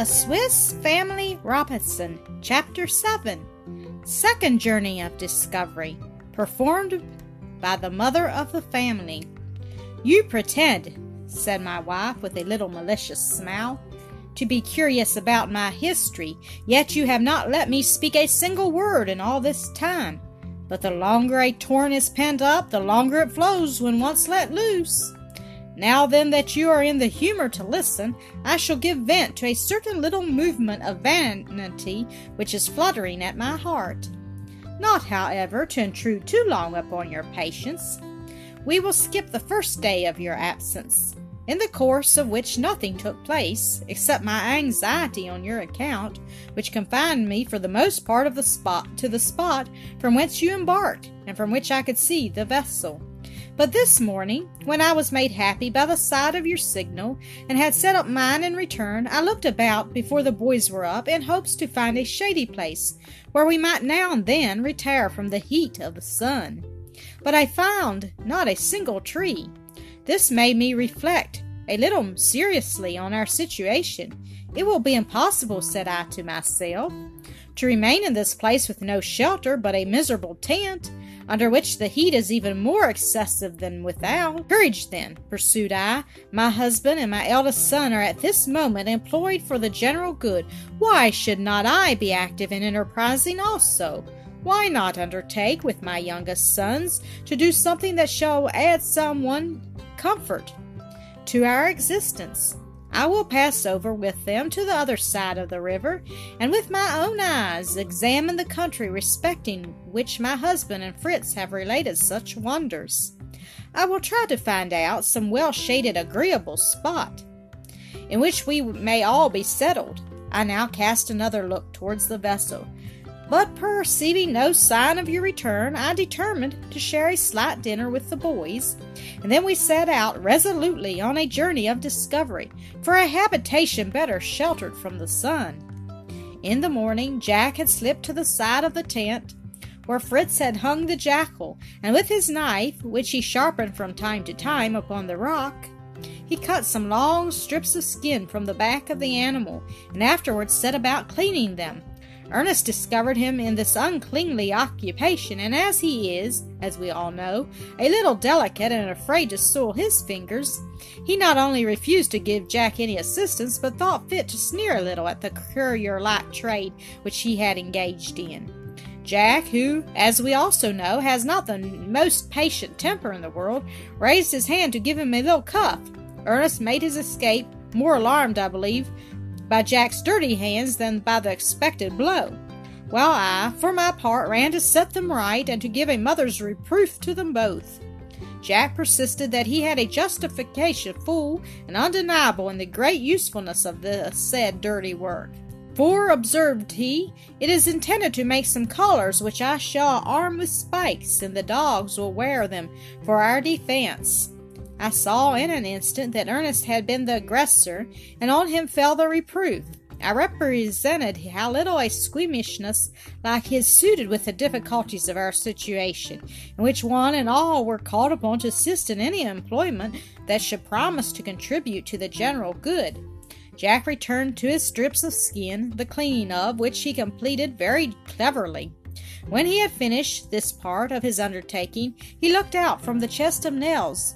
The Swiss Family Robinson, Chapter 7 Second Journey of Discovery, performed by the mother of the family. You pretend, said my wife with a little malicious smile, to be curious about my history, yet you have not let me speak a single word in all this time. But the longer a torrent is pent up, the longer it flows when once let loose. Now then that you are in the humor to listen, I shall give vent to a certain little movement of vanity which is fluttering at my heart. Not, however, to intrude too long upon your patience. We will skip the first day of your absence, in the course of which nothing took place, except my anxiety on your account, which confined me for the most part of the spot to the spot from whence you embarked, and from which I could see the vessel. But this morning, when I was made happy by the sight of your signal, and had set up mine in return, I looked about before the boys were up in hopes to find a shady place where we might now and then retire from the heat of the sun. But I found not a single tree. This made me reflect a little seriously on our situation. It will be impossible, said I to myself, to remain in this place with no shelter but a miserable tent, under which the heat is even more excessive than without. Courage, then, pursued I. My husband and my eldest son are at this moment employed for the general good. Why should not I be active and enterprising also? Why not undertake, with my youngest sons, to do something that shall add some one comfort to our existence? I will pass over with them to the other side of the river, and with my own eyes examine the country respecting which my husband and Fritz have related such wonders. I will try to find out some well shaded, agreeable spot in which we may all be settled. I now cast another look towards the vessel, but perceiving no sign of your return, I determined to share a slight dinner with the boys, and then we set out resolutely on a journey of discovery for a habitation better sheltered from the sun. In the morning, Jack had slipped to the side of the tent where Fritz had hung the jackal, and with his knife, which he sharpened from time to time upon the rock, he cut some long strips of skin from the back of the animal, and afterwards set about cleaning them. Ernest discovered him in this uncleanly occupation, and as he is, as we all know, a little delicate and afraid to soil his fingers, he not only refused to give Jack any assistance, but thought fit to sneer a little at the currier like trade which he had engaged in. Jack, who, as we also know, has not the most patient temper in the world, raised his hand to give him a little cuff. Ernest made his escape, more alarmed, I believe, by Jack's dirty hands than by the expected blow, while I, for my part, ran to set them right and to give a mother's reproof to them both. Jack persisted that he had a justification full and undeniable in the great usefulness of the said dirty work. For, observed he, it is intended to make some collars which I shall arm with spikes, and the dogs will wear them for our defense. I saw in an instant that Ernest had been the aggressor, and on him fell the reproof. I represented how little a squeamishness like his suited with the difficulties of our situation, in which one and all were called upon to assist in any employment that should promise to contribute to the general good. Jack returned to his strips of skin, the cleaning of which he completed very cleverly. When he had finished this part of his undertaking, he looked out from the chest of nails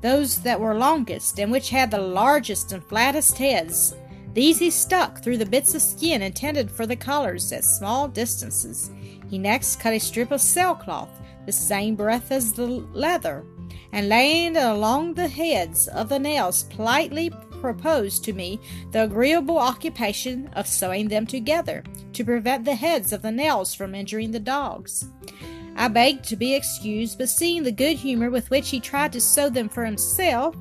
those that were longest and which had the largest and flattest heads. These he stuck through the bits of skin intended for the collars at small distances. He next cut a strip of sailcloth, the same breadth as the leather, and laying it along the heads of the nails, politely proposed to me the agreeable occupation of sewing them together, to prevent the heads of the nails from injuring the dogs. I begged to be excused, but seeing the good humor with which he tried to sew them for himself,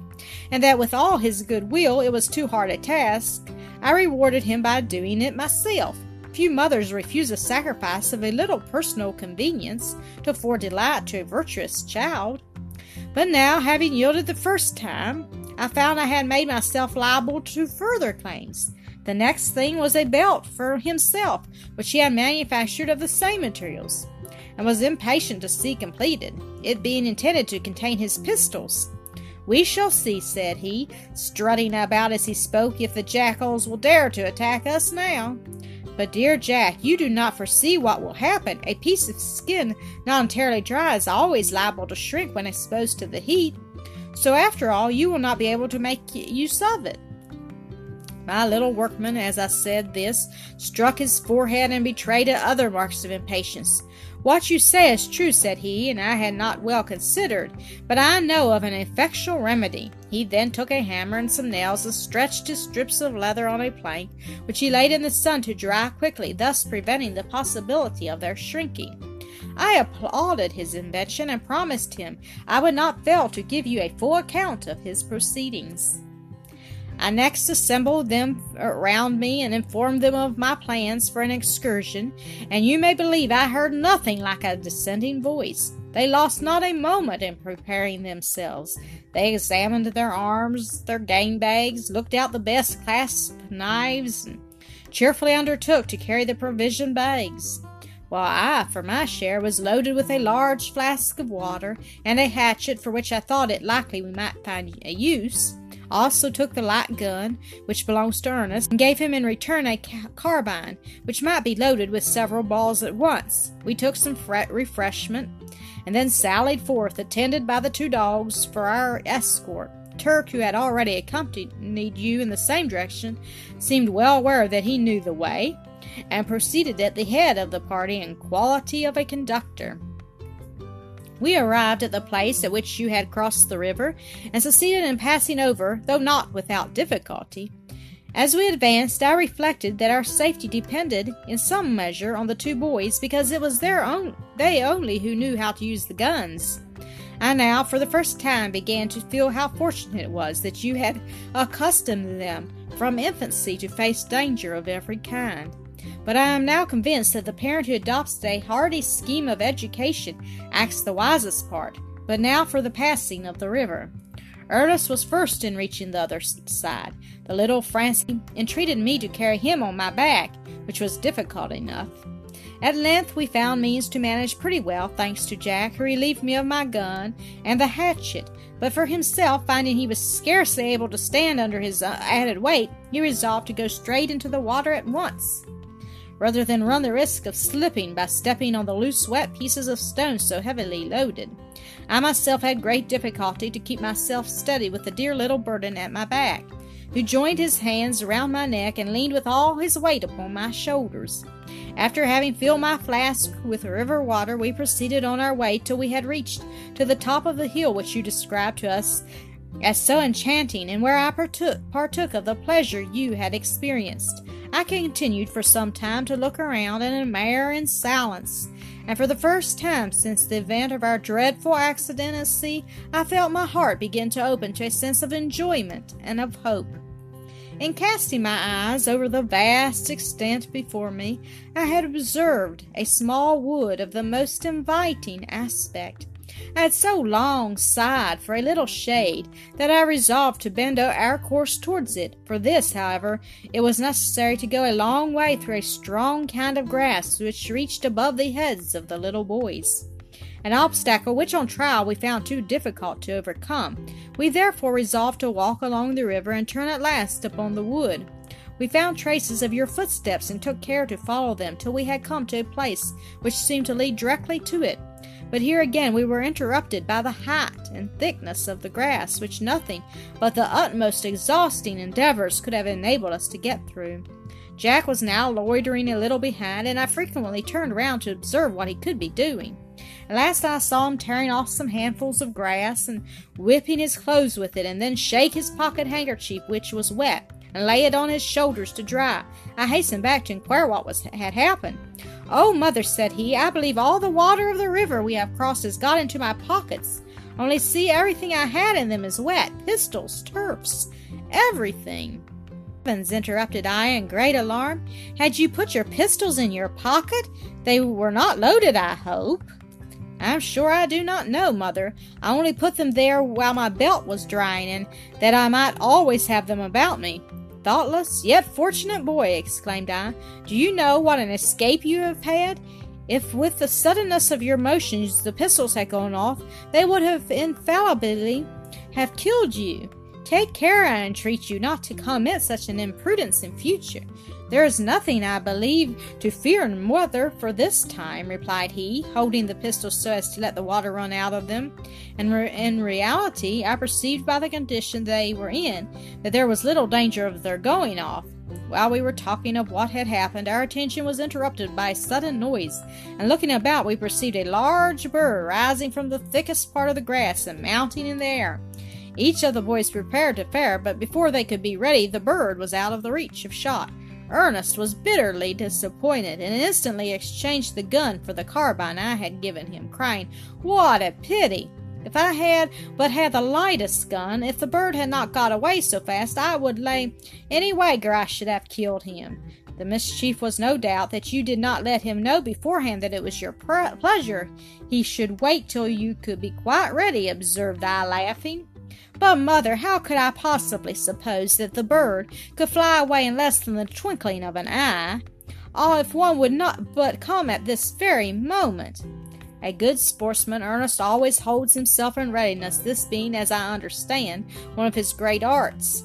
and that with all his good will it was too hard a task, I rewarded him by doing it myself. Few mothers refuse a sacrifice of a little personal convenience to afford delight to a virtuous child. But now, having yielded the first time, I found I had made myself liable to further claims. The next thing was a belt for himself, which he had manufactured of the same materials and was impatient to see completed, it being intended to contain his pistols. We shall see, said he, strutting about as he spoke, if the jackals will dare to attack us now. But, dear Jack, you do not foresee what will happen. A piece of skin not entirely dry is always liable to shrink when exposed to the heat. So, after all, you will not be able to make use of it. My little workman, as I said this, struck his forehead and betrayed other marks of impatience. What you say is true, said he, and I had not well considered, but I know of an effectual remedy. He then took a hammer and some nails and stretched his strips of leather on a plank, which he laid in the sun to dry quickly, thus preventing the possibility of their shrinking. I applauded his invention and promised him I would not fail to give you a full account of his proceedings. I next assembled them around me and informed them of my plans for an excursion, and you may believe I heard nothing like a dissenting voice. They lost not a moment in preparing themselves. They examined their arms, their game bags, looked out the best clasp knives, and cheerfully undertook to carry the provision bags while I, for my share, was loaded with a large flask of water and a hatchet for which I thought it likely we might find a use. Also took the light gun, which belongs to Ernest, and gave him in return a ca- carbine, which might be loaded with several balls at once. We took some fre- refreshment, and then sallied forth, attended by the two dogs, for our escort. Turk, who had already accompanied you in the same direction, seemed well aware that he knew the way, and proceeded at the head of the party in quality of a conductor. We arrived at the place at which you had crossed the river, and succeeded in passing over, though not without difficulty. As we advanced, I reflected that our safety depended, in some measure, on the two boys, because it was their own they only who knew how to use the guns. I now, for the first time, began to feel how fortunate it was that you had accustomed them from infancy to face danger of every kind. But I am now convinced that the parent who adopts a hearty scheme of education acts the wisest part. But now for the passing of the river. Ernest was first in reaching the other side. The little Francis entreated me to carry him on my back, which was difficult enough. At length we found means to manage pretty well, thanks to Jack, who relieved me of my gun and the hatchet. But for himself, finding he was scarcely able to stand under his uh, added weight, he resolved to go straight into the water at once rather than run the risk of slipping by stepping on the loose, wet pieces of stone so heavily loaded. I myself had great difficulty to keep myself steady with the dear little burden at my back, who joined his hands around my neck and leaned with all his weight upon my shoulders. After having filled my flask with river water, we proceeded on our way till we had reached to the top of the hill which you described to us as so enchanting, and where I partook, partook of the pleasure you had experienced. I continued for some time to look around and admire in silence, and for the first time since the event of our dreadful accident at sea, I felt my heart begin to open to a sense of enjoyment and of hope. In casting my eyes over the vast extent before me, I had observed a small wood of the most inviting aspect. I had so long sighed for a little shade that I resolved to bend our course towards it. For this, however, it was necessary to go a long way through a strong kind of grass which reached above the heads of the little boys. An obstacle which on trial we found too difficult to overcome. We therefore resolved to walk along the river and turn at last upon the wood. We found traces of your footsteps and took care to follow them till we had come to a place which seemed to lead directly to it. But here again we were interrupted by the height and thickness of the grass, which nothing but the utmost exhausting endeavors could have enabled us to get through. Jack was now loitering a little behind, and I frequently turned round to observe what he could be doing. At last I saw him tearing off some handfuls of grass and whipping his clothes with it, and then shake his pocket handkerchief, which was wet, and lay it on his shoulders to dry. I hastened back to inquire what was had happened. Oh, mother, said he, I believe all the water of the river we have crossed has got into my pockets. Only see, everything I had in them is wet pistols, turfs, everything. Heavens, interrupted I in great alarm. Had you put your pistols in your pocket? They were not loaded, I hope. I'm sure I do not know, mother. I only put them there while my belt was drying, and that I might always have them about me. Thoughtless, yet fortunate boy, exclaimed I. Do you know what an escape you have had? If with the suddenness of your motions the pistols had gone off, they would have infallibly have killed you. Take care, I entreat you, not to commit such an imprudence in future. There is nothing, I believe, to fear in mother for this time, replied he, holding the pistols so as to let the water run out of them. And re- in reality, I perceived by the condition they were in that there was little danger of their going off. While we were talking of what had happened, our attention was interrupted by a sudden noise, and looking about, we perceived a large bird rising from the thickest part of the grass and mounting in the air. Each of the boys prepared to fire, but before they could be ready, the bird was out of the reach of shot. Ernest was bitterly disappointed and instantly exchanged the gun for the carbine I had given him, crying, What a pity! If I had but had the lightest gun, if the bird had not got away so fast, I would lay any wager I should have killed him. The mischief was no doubt that you did not let him know beforehand that it was your pleasure he should wait till you could be quite ready, observed I, laughing. But, mother, how could I possibly suppose that the bird could fly away in less than the twinkling of an eye? Ah, if one would not but come at this very moment! A good sportsman, Ernest always holds himself in readiness, this being, as I understand, one of his great arts.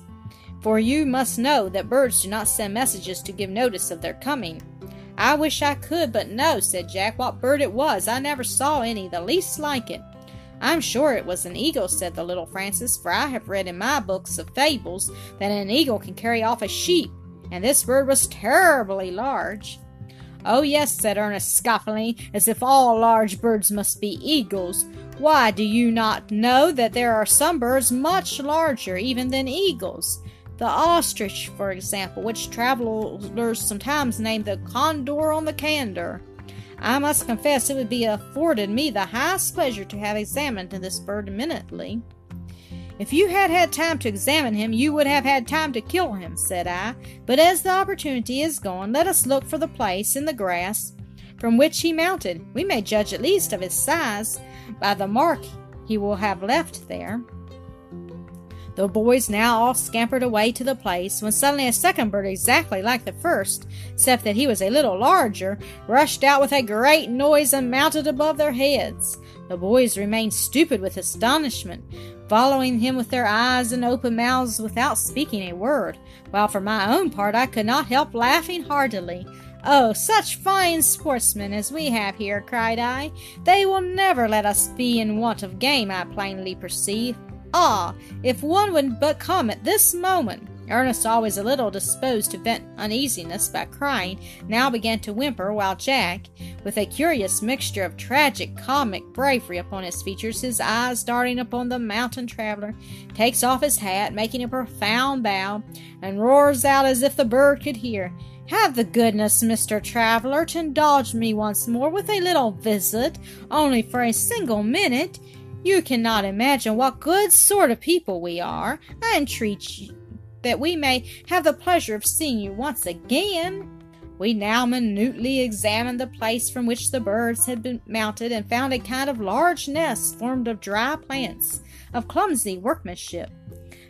For you must know that birds do not send messages to give notice of their coming. I wish I could, but no, said Jack. What bird it was, I never saw any the least like it. I'm sure it was an eagle, said the little Francis, for I have read in my books of fables that an eagle can carry off a sheep, and this bird was terribly large. Oh, yes, said Ernest scoffingly, as if all large birds must be eagles. Why, do you not know that there are some birds much larger even than eagles? The ostrich, for example, which travelers sometimes name the condor on the candor. I must confess it would be afforded me the highest pleasure to have examined this bird minutely. If you had had time to examine him, you would have had time to kill him, said I. But as the opportunity is gone, let us look for the place in the grass from which he mounted. We may judge at least of his size by the mark he will have left there. The boys now all scampered away to the place, when suddenly a second bird, exactly like the first, except that he was a little larger, rushed out with a great noise and mounted above their heads. The boys remained stupid with astonishment, following him with their eyes and open mouths without speaking a word, while for my own part I could not help laughing heartily. Oh, such fine sportsmen as we have here, cried I. They will never let us be in want of game, I plainly perceive. Ah, if one would but come at this moment! Ernest, always a little disposed to vent uneasiness by crying, now began to whimper, while Jack, with a curious mixture of tragic comic bravery upon his features, his eyes darting upon the mountain traveler, takes off his hat, making a profound bow, and roars out as if the bird could hear. Have the goodness, Mr. Traveler, to indulge me once more with a little visit, only for a single minute. You cannot imagine what good sort of people we are. I entreat you that we may have the pleasure of seeing you once again. We now minutely examined the place from which the birds had been mounted and found a kind of large nest formed of dry plants, of clumsy workmanship.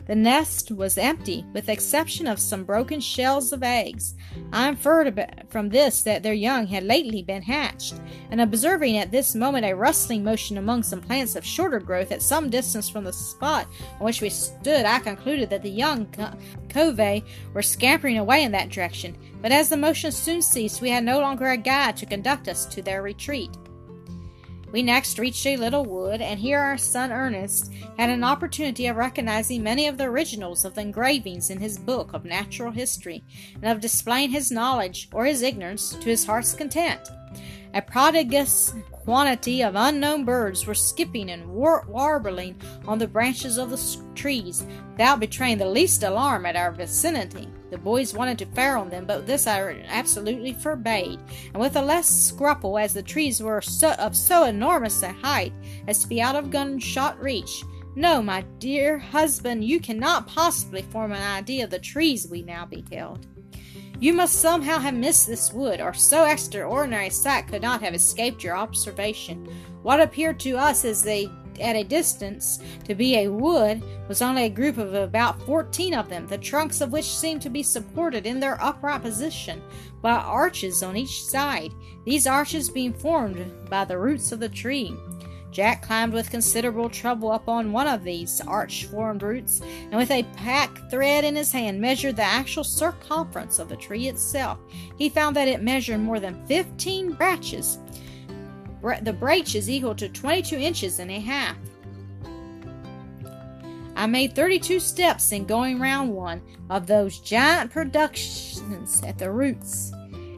The nest was empty, with the exception of some broken shells of eggs. I inferred from this that their young had lately been hatched, and observing at this moment a rustling motion among some plants of shorter growth at some distance from the spot on which we stood, I concluded that the young co- covey were scampering away in that direction. But as the motion soon ceased, we had no longer a guide to conduct us to their retreat. We next reached a little wood, and here our son Ernest had an opportunity of recognizing many of the originals of the engravings in his book of natural history, and of displaying his knowledge or his ignorance to his heart's content. A prodigious quantity of unknown birds were skipping and war- warbling on the branches of the trees without betraying the least alarm at our vicinity. The boys wanted to fire on them, but this I absolutely forbade, and with a less scruple, as the trees were so, of so enormous a height as to be out of gunshot reach. No, my dear husband, you cannot possibly form an idea of the trees we now beheld. You must somehow have missed this wood, or so extraordinary a sight could not have escaped your observation. What appeared to us as a at a distance to be a wood was only a group of about fourteen of them, the trunks of which seemed to be supported in their upright position by arches on each side, these arches being formed by the roots of the tree. Jack climbed with considerable trouble up on one of these arch formed roots, and with a pack thread in his hand measured the actual circumference of the tree itself. He found that it measured more than fifteen branches. The branch is equal to 22 inches and a half. I made 32 steps in going round one of those giant productions at the roots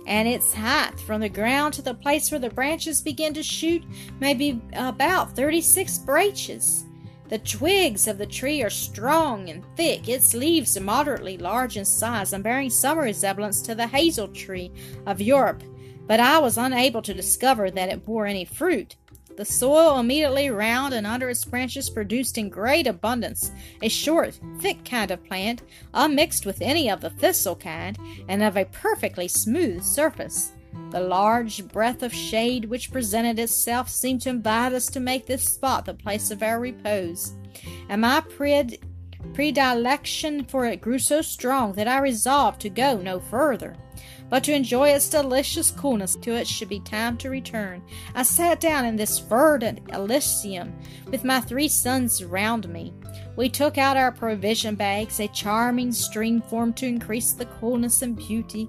and its height from the ground to the place where the branches begin to shoot may be about 36 branches. The twigs of the tree are strong and thick, its leaves moderately large in size and bearing some resemblance to the hazel tree of Europe, but I was unable to discover that it bore any fruit. The soil immediately round and under its branches produced in great abundance a short, thick kind of plant, unmixed with any of the thistle kind, and of a perfectly smooth surface. The large breadth of shade which presented itself seemed to invite us to make this spot the place of our repose, and my pred- predilection for it grew so strong that I resolved to go no further but to enjoy its delicious coolness till it should be time to return. I sat down in this verdant Elysium with my three sons around me. We took out our provision bags. A charming stream formed to increase the coolness and beauty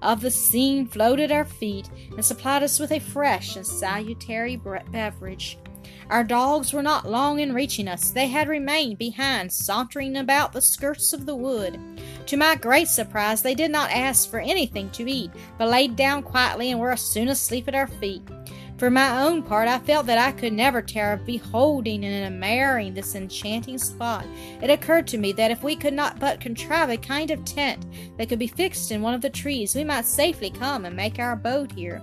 of the scene flowed at our feet and supplied us with a fresh and salutary beverage. Our dogs were not long in reaching us. They had remained behind, sauntering about the skirts of the wood. To my great surprise, they did not ask for anything to eat, but laid down quietly and were soon asleep at our feet. For my own part, I felt that I could never tire of beholding and admiring this enchanting spot. It occurred to me that if we could not but contrive a kind of tent that could be fixed in one of the trees, we might safely come and make our abode here.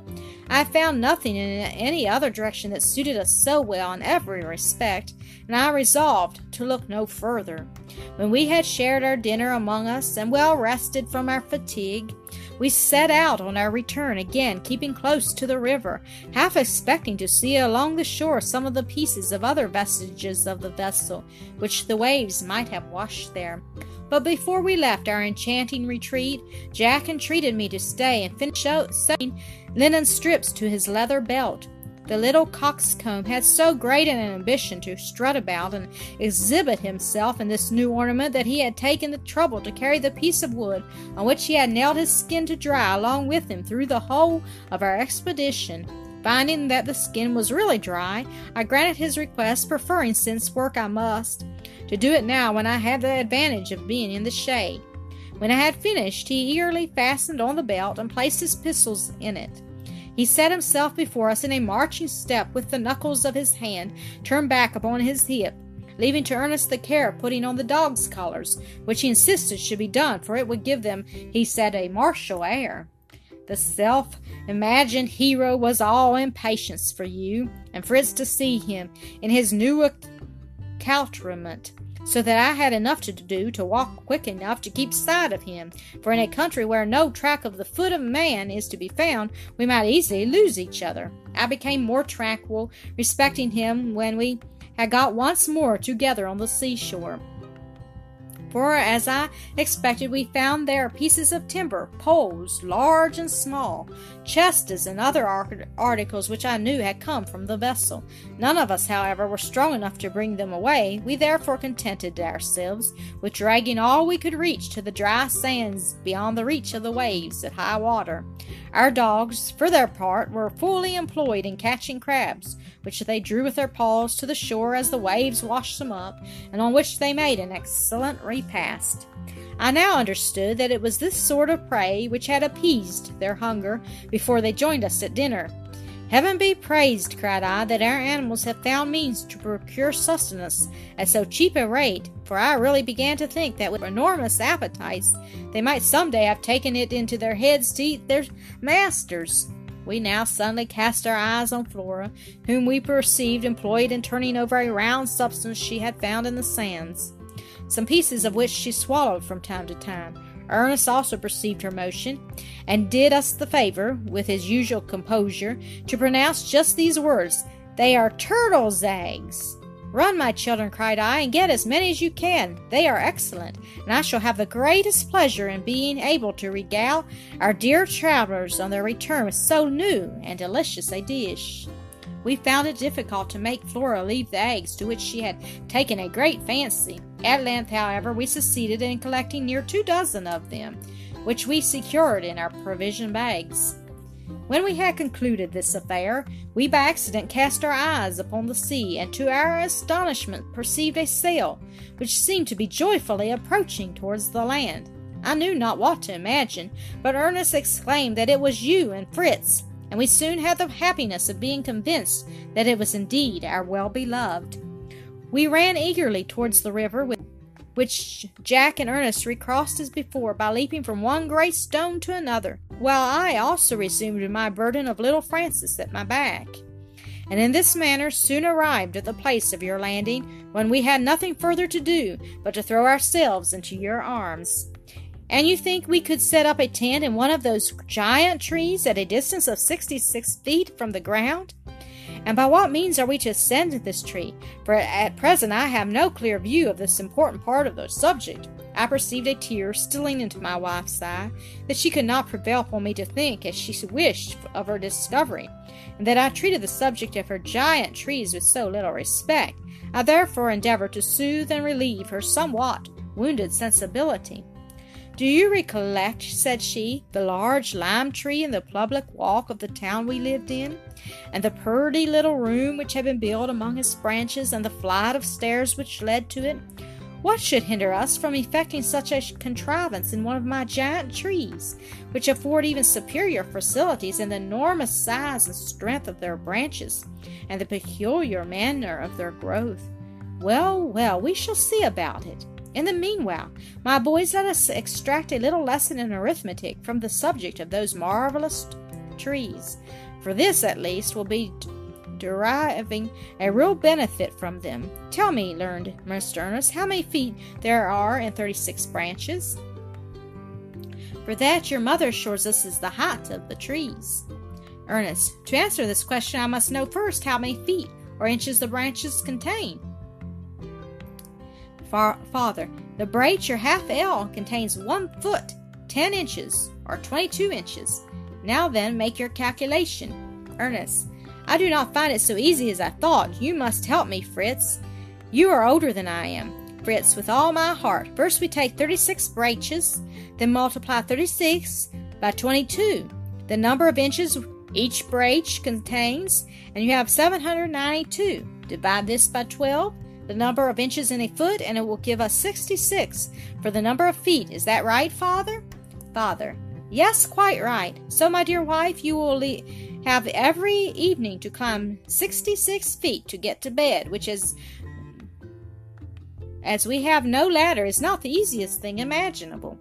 I found nothing in any other direction that suited us so well in every respect, and I resolved to look no further. When we had shared our dinner among us and well rested from our fatigue, we set out on our return again, keeping close to the river, half expecting to see along the shore some of the pieces of other vestiges of the vessel, which the waves might have washed there. But before we left our enchanting retreat, Jack entreated me to stay and finish sewing linen strips to his leather belt. The little coxcomb had so great an ambition to strut about and exhibit himself in this new ornament that he had taken the trouble to carry the piece of wood on which he had nailed his skin to dry along with him through the whole of our expedition. Finding that the skin was really dry, I granted his request, preferring, since work I must, to do it now when I had the advantage of being in the shade. When I had finished, he eagerly fastened on the belt and placed his pistols in it. He set himself before us in a marching step with the knuckles of his hand turned back upon his hip, leaving to Ernest the care of putting on the dog's collars, which he insisted should be done, for it would give them, he said, a martial air. The self imagined hero was all impatience for you and Fritz to see him in his new accoutrement so that I had enough to do to walk quick enough to keep sight of him. For in a country where no track of the foot of man is to be found, we might easily lose each other. I became more tranquil respecting him when we had got once more together on the seashore. For, as I expected, we found there pieces of timber, poles, large and small, chests, and other articles which I knew had come from the vessel. None of us, however, were strong enough to bring them away. We therefore contented ourselves with dragging all we could reach to the dry sands beyond the reach of the waves at high water. Our dogs, for their part, were fully employed in catching crabs, which they drew with their paws to the shore as the waves washed them up, and on which they made an excellent repast. I now understood that it was this sort of prey which had appeased their hunger before they joined us at dinner. Heaven be praised, cried I, that our animals have found means to procure sustenance at so cheap a rate, for I really began to think that with enormous appetites they might some day have taken it into their heads to eat their masters. We now suddenly cast our eyes on Flora, whom we perceived employed in turning over a round substance she had found in the sands, some pieces of which she swallowed from time to time. Ernest also perceived her motion, and did us the favor, with his usual composure, to pronounce just these words They are turtles' eggs. Run, my children, cried I, and get as many as you can. They are excellent, and I shall have the greatest pleasure in being able to regale our dear travelers on their return with so new and delicious a dish. We found it difficult to make Flora leave the eggs to which she had taken a great fancy. At length, however, we succeeded in collecting near two dozen of them, which we secured in our provision bags. When we had concluded this affair, we by accident cast our eyes upon the sea, and to our astonishment perceived a sail, which seemed to be joyfully approaching towards the land. I knew not what to imagine, but Ernest exclaimed that it was you and Fritz, and we soon had the happiness of being convinced that it was indeed our well beloved. We ran eagerly towards the river, which Jack and Ernest recrossed as before by leaping from one great stone to another, while I also resumed my burden of little Francis at my back. And in this manner soon arrived at the place of your landing, when we had nothing further to do but to throw ourselves into your arms. And you think we could set up a tent in one of those giant trees at a distance of sixty six feet from the ground? And by what means are we to ascend this tree? For at present I have no clear view of this important part of the subject. I perceived a tear stealing into my wife's eye, that she could not prevail upon me to think as she wished of her discovery, and that I treated the subject of her giant trees with so little respect. I therefore endeavored to soothe and relieve her somewhat wounded sensibility. Do you recollect, said she, the large lime tree in the public walk of the town we lived in, and the purty little room which had been built among its branches, and the flight of stairs which led to it? What should hinder us from effecting such a contrivance in one of my giant trees, which afford even superior facilities in the enormous size and strength of their branches, and the peculiar manner of their growth? Well, well, we shall see about it. In the meanwhile, my boys, let us extract a little lesson in arithmetic from the subject of those marvelous trees, for this at least will be deriving a real benefit from them. Tell me, learned Mr. Ernest, how many feet there are in thirty six branches? For that your mother assures us is the height of the trees. Ernest, to answer this question, I must know first how many feet or inches the branches contain. Father, the braid, or half ell, contains one foot, ten inches, or twenty-two inches. Now then, make your calculation. Ernest, I do not find it so easy as I thought. You must help me, Fritz. You are older than I am. Fritz, with all my heart. First we take 36 braches, then multiply 36 by 22, the number of inches each brach contains, and you have 792. Divide this by 12, the number of inches in a foot, and it will give us 66 for the number of feet. Is that right, Father? Father. Yes, quite right. So, my dear wife, you will le- have every evening to climb 66 feet to get to bed, which is, as we have no ladder, is not the easiest thing imaginable.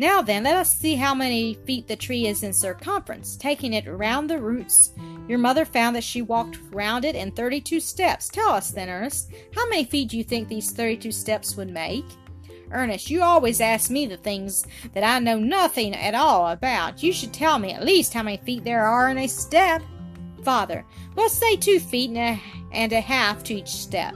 Now then, let us see how many feet the tree is in circumference, taking it round the roots. Your mother found that she walked round it in 32 steps. Tell us then, Ernest, how many feet do you think these 32 steps would make? Ernest, you always ask me the things that I know nothing at all about. You should tell me at least how many feet there are in a step. Father, well, say two feet and a, and a half to each step.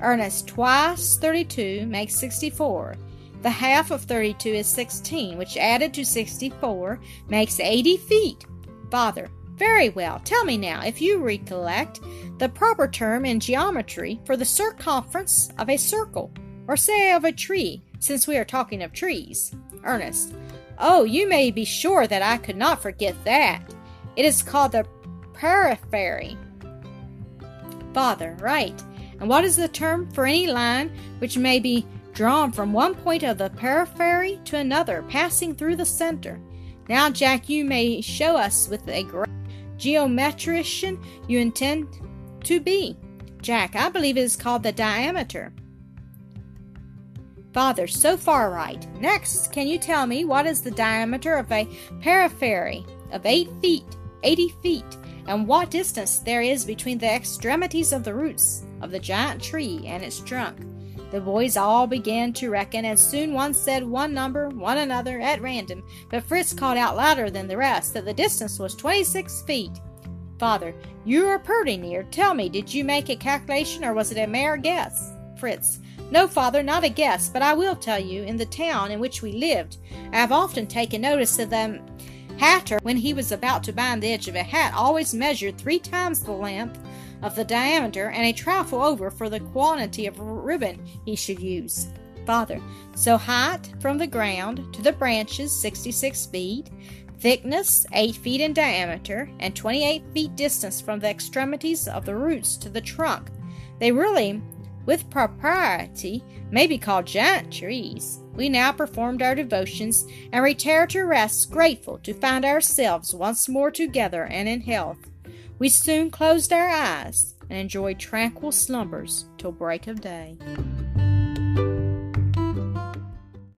Ernest, twice 32 makes 64. The half of 32 is 16, which added to 64 makes 80 feet. Father, very well. Tell me now, if you recollect, the proper term in geometry for the circumference of a circle, or say of a tree, since we are talking of trees. Ernest, oh, you may be sure that I could not forget that. It is called the periphery. Father, right. And what is the term for any line which may be drawn from one point of the periphery to another, passing through the center. Now, Jack, you may show us with a great geometrician you intend to be. Jack, I believe it is called the diameter. Father, so far right. Next, can you tell me what is the diameter of a periphery of eight feet, eighty feet, and what distance there is between the extremities of the roots of the giant tree and its trunk? The boys all began to reckon, and soon one said one number, one another, at random, but Fritz called out louder than the rest that the distance was twenty six feet. Father, you are pretty near. Tell me, did you make a calculation, or was it a mere guess? Fritz, no, father, not a guess, but I will tell you, in the town in which we lived, I have often taken notice of them Hatter, when he was about to bind the edge of a hat, always measured three times the length of the diameter and a trifle over for the quantity of ribbon he should use. Father, so height from the ground to the branches 66 feet, thickness 8 feet in diameter, and 28 feet distance from the extremities of the roots to the trunk. They really, with propriety, may be called giant trees. We now performed our devotions and retired to rest, grateful to find ourselves once more together and in health. We soon closed our eyes and enjoyed tranquil slumbers till break of day.